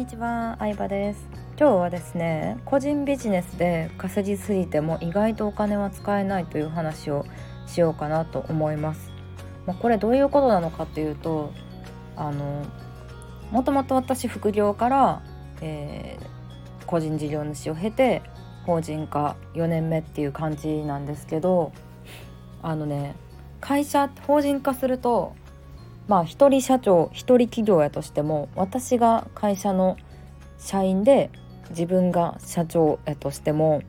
にちは、相葉です。今日はですね個人ビジネスで稼ぎすぎても意外とお金は使えないという話をしようかなと思います。まあ、これどういうことなのかっていうとあのもともと私副業から、えー、個人事業主を経て法人化4年目っていう感じなんですけどあのね会社法人化するとまあ一人社長一人企業やとしても私が会社の社員で自分が社長やとしても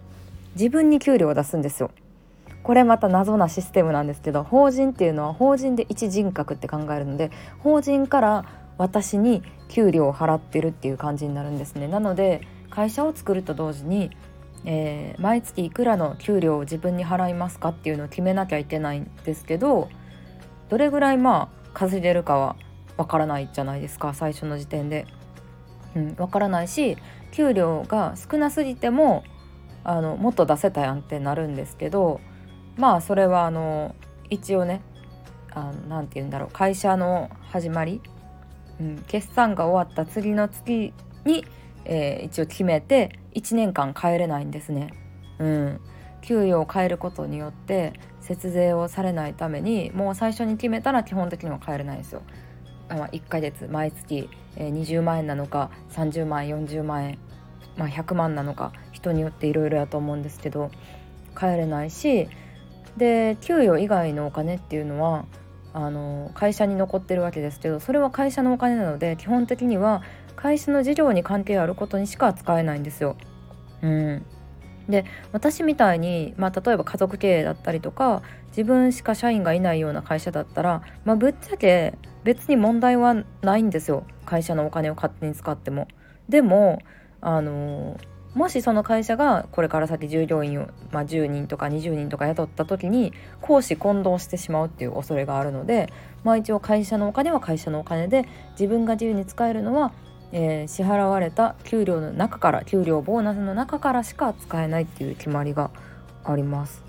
自分に給料を出すんですよ。これまた謎なシステムなんですけど法人っていうのは法人で一人格って考えるので法人から私に給料を払ってるっていう感じになるんですね。なので会社を作ると同時に、えー、毎月いくらの給料を自分に払いますかっていうのを決めなきゃいけないんですけどどれぐらいまあ稼いでるかはわからないじゃないですか最初の時点で。うん、わからないし給料が少なすぎてもあのもっと出せたやんってなるんですけどまあそれはあの一応ね何て言うんだろう会社の始まり、うん、決算が終わった次の月に、えー、一応決めて1年間帰れないんですね。うん、給与を変えることによって節税をされないためにもう最初に決めたら基本的には帰れないんですよ。まあ、1ヶ月毎月20万円なのか30万円40万円、まあ、100万なのか人によっていろいろやと思うんですけど帰れないしで給与以外のお金っていうのはあの会社に残ってるわけですけどそれは会社のお金なので基本的には会社の事業に関係あることにしか使えないんですよ。うん、で私みたいに、まあ、例えば家族経営だったりとか自分しか社員がいないような会社だったら、まあ、ぶっちゃけ別に問題はないんですよ会社のお金を勝手に使っても。でもあのもしその会社がこれから先従業員を、まあ、10人とか20人とか雇った時に公私混同してしまうっていう恐れがあるので、まあ、一応会社のお金は会社のお金で自分が自由に使えるのはえー、支払われた給料の中から給料ボーナスの中からしか使えないっていう決まりがあります。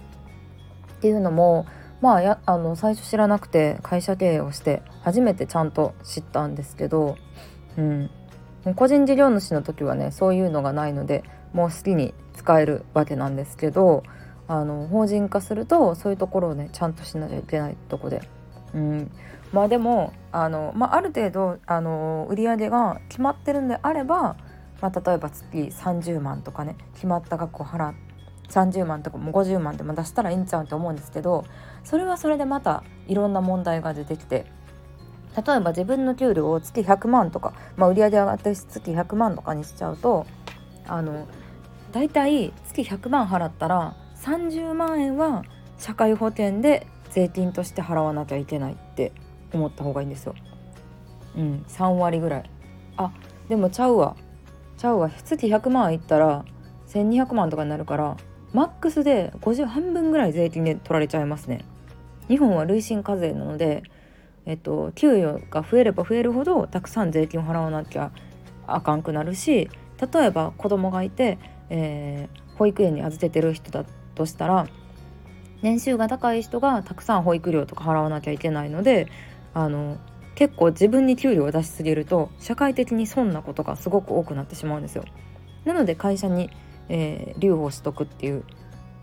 っていうのもまあやあの最初知らなくて会社経営をして初めてちゃんと知ったんですけど、うん、個人事業主の時はねそういうのがないのでもう好きに使えるわけなんですけどあの法人化するとそういうところをねちゃんとしなきゃいけないとこで、うん、まあでもあの、まあ、ある程度あの売り上げが決まってるんであれば、まあ、例えば月30万とかね決まった額を払って30万とかも50万でも出したらいいんちゃうと思うんですけどそれはそれでまたいろんな問題が出てきて例えば自分の給料を月100万とか、まあ、売り上げ上がって月100万とかにしちゃうとあの大体月100万払ったら30万円は社会保険で税金として払わなきゃいけないって思った方がいいんですよ。うん3割ぐらいあでもちゃうわちゃうわ月100万いったら1200万とかになるからマックスで50半分ぐらい税金で取られちゃいますね。日本は累進課税なので、えっと、給与が増えれば増えるほどたくさん税金を払わなきゃあかんくなるし例えば子供がいて、えー、保育園に預けてる人だとしたら年収が高い人がたくさん保育料とか払わなきゃいけないのであの結構自分に給料を出しすぎると社会的に損なことがすごく多くなってしまうんですよ。なので会社に、えー、留保しとくっていう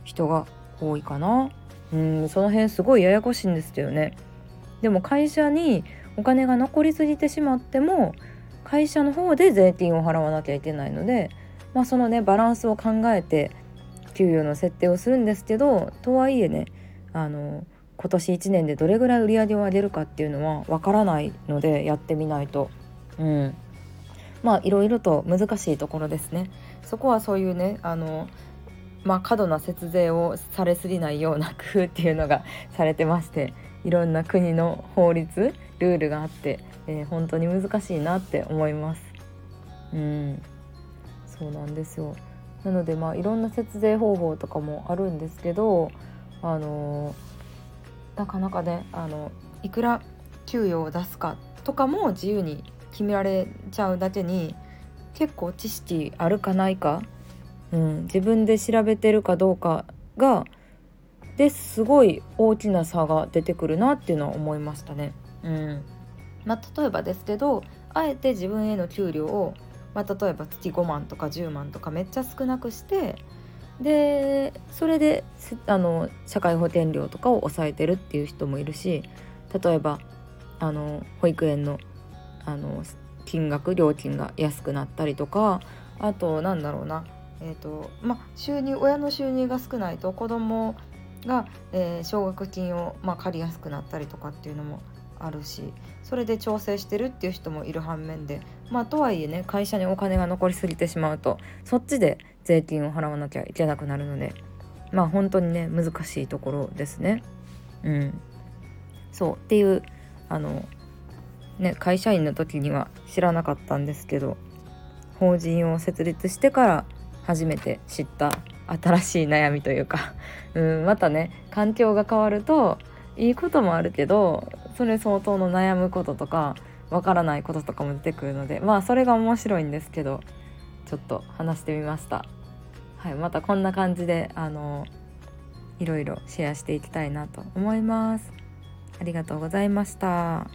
人が多いかな。うんその辺すごいややこしいんですけどね。でも会社にお金が残りすぎてしまっても会社の方で税金を払わなきゃいけないので、まあ、そのねバランスを考えて給与の設定をするんですけどとはいえねあの今年1年でどれぐらい売り上げを上げるかっていうのはわからないのでやってみないと。うんまあいろいろと難しいところですね。そこはそういうねあのまあ、過度な節税をされすぎないような工夫っていうのがされてましていろんな国の法律ルールがあって、えー、本当に難しいなって思います。うんそうなんですよなのでまあいろんな節税方法とかもあるんですけどあのーなかなかねあのいくら給与を出すかとかも自由に決められちゃうだけに結構知識あるかないか、うん、自分で調べてるかどうかがですごい大きな差が出てくるなっていうのは思いましたね。うんまあ、例えばですけどあえて自分への給料をまあ、例えば月5万とか10万とかめっちゃ少なくしてでそれであの社会保険料とかを抑えてるっていう人もいるし例えばあの保育園のあの金額料金が安くなったりとかあとなんだろうなえーとま、収入親の収入が少ないと子供が、えー、奨学金を、ま、借りやすくなったりとかっていうのもあるしそれで調整してるっていう人もいる反面でまあとはいえね会社にお金が残りすぎてしまうとそっちで税金を払わなきゃいけなくなるのでまあ本当にね難しいところですね。うん、そうっていうあのね会社員の時には知らなかったんですけど法人を設立してから初めて知った新しい悩みというかうんまたね環境が変わるといいこともあるけどそれ相当の悩むこととかわからないこととかも出てくるのでまあそれが面白いんですけどちょっと話してみました。はい、またこんな感じであのいろいろシェアしていきたいなと思います。ありがとうございました。